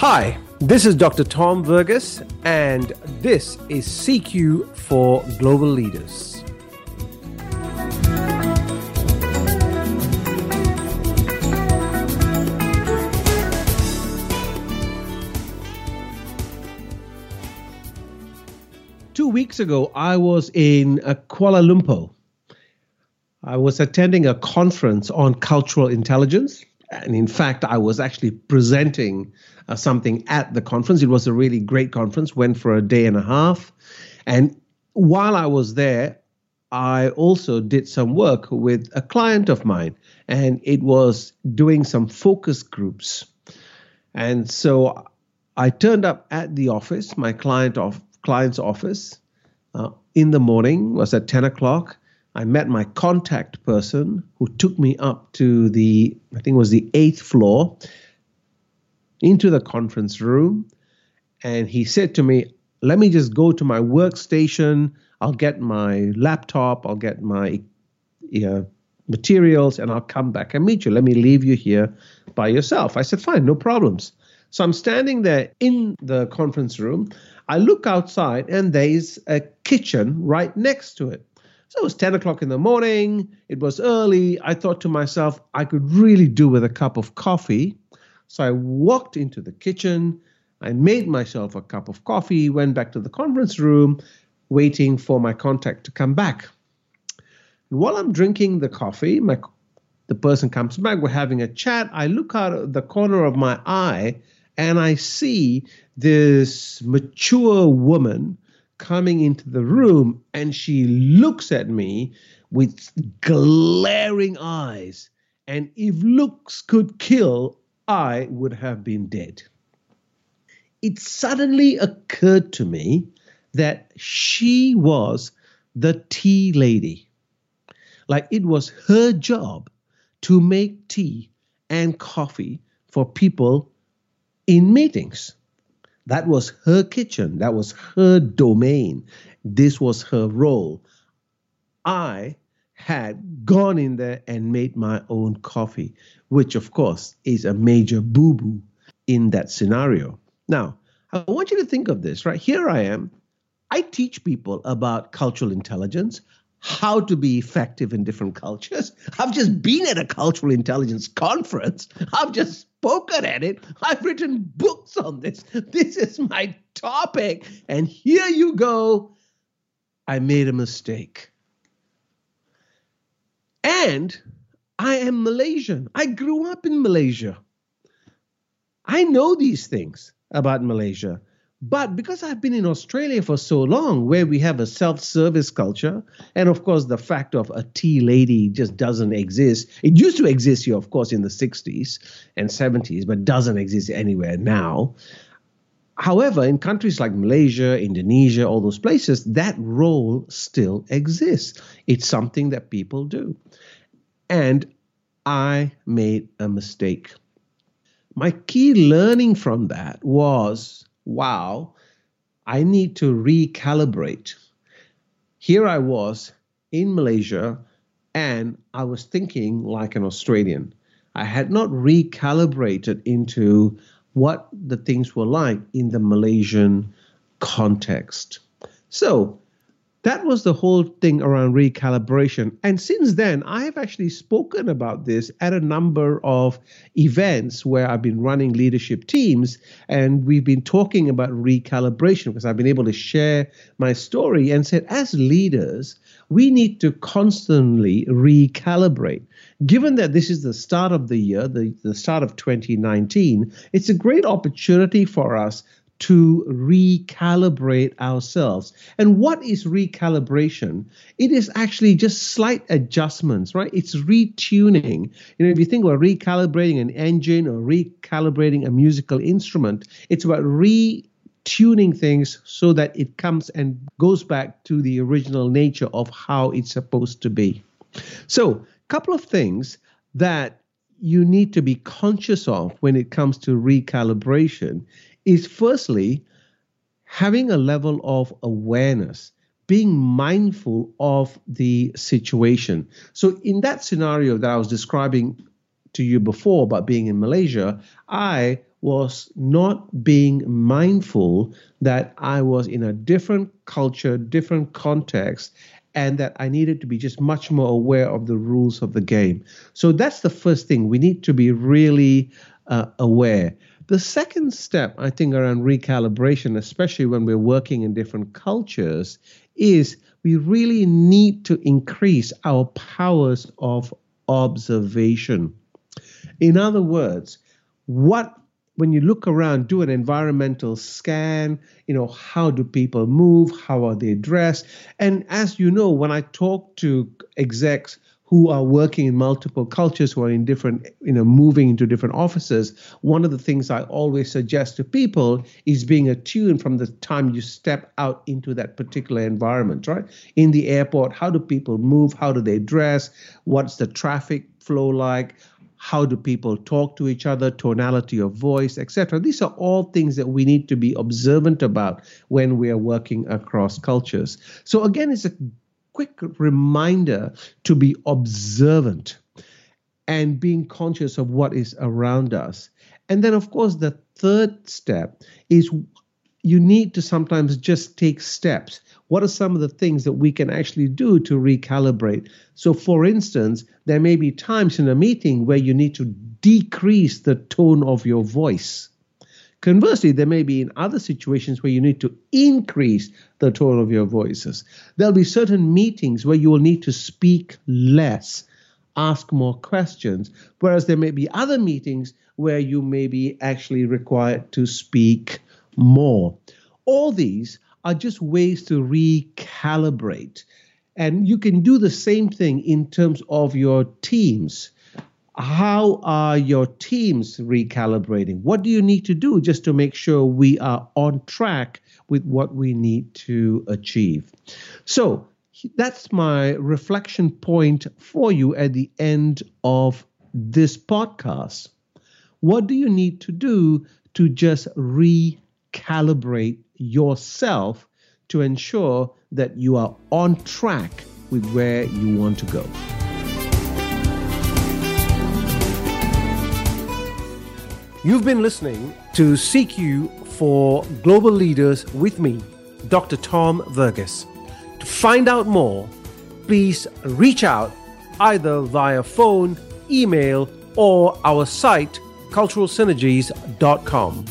Hi, this is Dr. Tom Verghese, and this is CQ for Global Leaders. Two weeks ago, I was in uh, Kuala Lumpur. I was attending a conference on cultural intelligence. And in fact, I was actually presenting uh, something at the conference. It was a really great conference, went for a day and a half. And while I was there, I also did some work with a client of mine, and it was doing some focus groups. And so I turned up at the office, my client of client's office, uh, in the morning. Was at ten o'clock. I met my contact person who took me up to the, I think it was the eighth floor, into the conference room. And he said to me, Let me just go to my workstation. I'll get my laptop, I'll get my uh, materials, and I'll come back and meet you. Let me leave you here by yourself. I said, Fine, no problems. So I'm standing there in the conference room. I look outside, and there's a kitchen right next to it. So it was 10 o'clock in the morning. It was early. I thought to myself, I could really do with a cup of coffee. So I walked into the kitchen. I made myself a cup of coffee, went back to the conference room, waiting for my contact to come back. And while I'm drinking the coffee, my, the person comes back. We're having a chat. I look out of the corner of my eye and I see this mature woman coming into the room and she looks at me with glaring eyes. And if looks could kill, I would have been dead. It suddenly occurred to me that she was the tea lady. Like it was her job to make tea and coffee for people in meetings. That was her kitchen. That was her domain. This was her role. I had gone in there and made my own coffee, which, of course, is a major boo boo in that scenario. Now, I want you to think of this, right? Here I am. I teach people about cultural intelligence, how to be effective in different cultures. I've just been at a cultural intelligence conference. I've just spoken at it. I've written books on this. This is my topic. And here you go. I made a mistake. And I am Malaysian. I grew up in Malaysia. I know these things about Malaysia. But because I've been in Australia for so long, where we have a self service culture, and of course, the fact of a tea lady just doesn't exist. It used to exist here, of course, in the 60s and 70s, but doesn't exist anywhere now. However, in countries like Malaysia, Indonesia, all those places, that role still exists. It's something that people do. And I made a mistake. My key learning from that was wow, I need to recalibrate. Here I was in Malaysia and I was thinking like an Australian. I had not recalibrated into what the things were like in the Malaysian context. So that was the whole thing around recalibration. And since then, I have actually spoken about this at a number of events where I've been running leadership teams. And we've been talking about recalibration because I've been able to share my story and said, as leaders, we need to constantly recalibrate. Given that this is the start of the year, the, the start of 2019, it's a great opportunity for us to recalibrate ourselves. And what is recalibration? It is actually just slight adjustments, right? It's retuning. You know, if you think about recalibrating an engine or recalibrating a musical instrument, it's about retuning things so that it comes and goes back to the original nature of how it's supposed to be. So, a couple of things that you need to be conscious of when it comes to recalibration is firstly having a level of awareness, being mindful of the situation. So, in that scenario that I was describing to you before about being in Malaysia, I was not being mindful that I was in a different culture, different context, and that I needed to be just much more aware of the rules of the game. So that's the first thing. We need to be really uh, aware. The second step, I think, around recalibration, especially when we're working in different cultures, is we really need to increase our powers of observation. In other words, what when you look around, do an environmental scan, you know, how do people move? How are they dressed? And as you know, when I talk to execs who are working in multiple cultures, who are in different, you know, moving into different offices, one of the things I always suggest to people is being attuned from the time you step out into that particular environment, right? In the airport, how do people move? How do they dress? What's the traffic flow like? how do people talk to each other, tonality of voice, etc. These are all things that we need to be observant about when we are working across cultures. So again, it's a quick reminder to be observant and being conscious of what is around us. And then, of course, the third step is you need to sometimes just take steps what are some of the things that we can actually do to recalibrate? So, for instance, there may be times in a meeting where you need to decrease the tone of your voice. Conversely, there may be in other situations where you need to increase the tone of your voices. There'll be certain meetings where you will need to speak less, ask more questions, whereas there may be other meetings where you may be actually required to speak more. All these are just ways to recalibrate. And you can do the same thing in terms of your teams. How are your teams recalibrating? What do you need to do just to make sure we are on track with what we need to achieve? So, that's my reflection point for you at the end of this podcast. What do you need to do to just recalibrate yourself to ensure that you are on track with where you want to go. You've been listening to CQ for Global Leaders with me, Dr. Tom Verghese. To find out more, please reach out either via phone, email, or our site, culturalsynergies.com.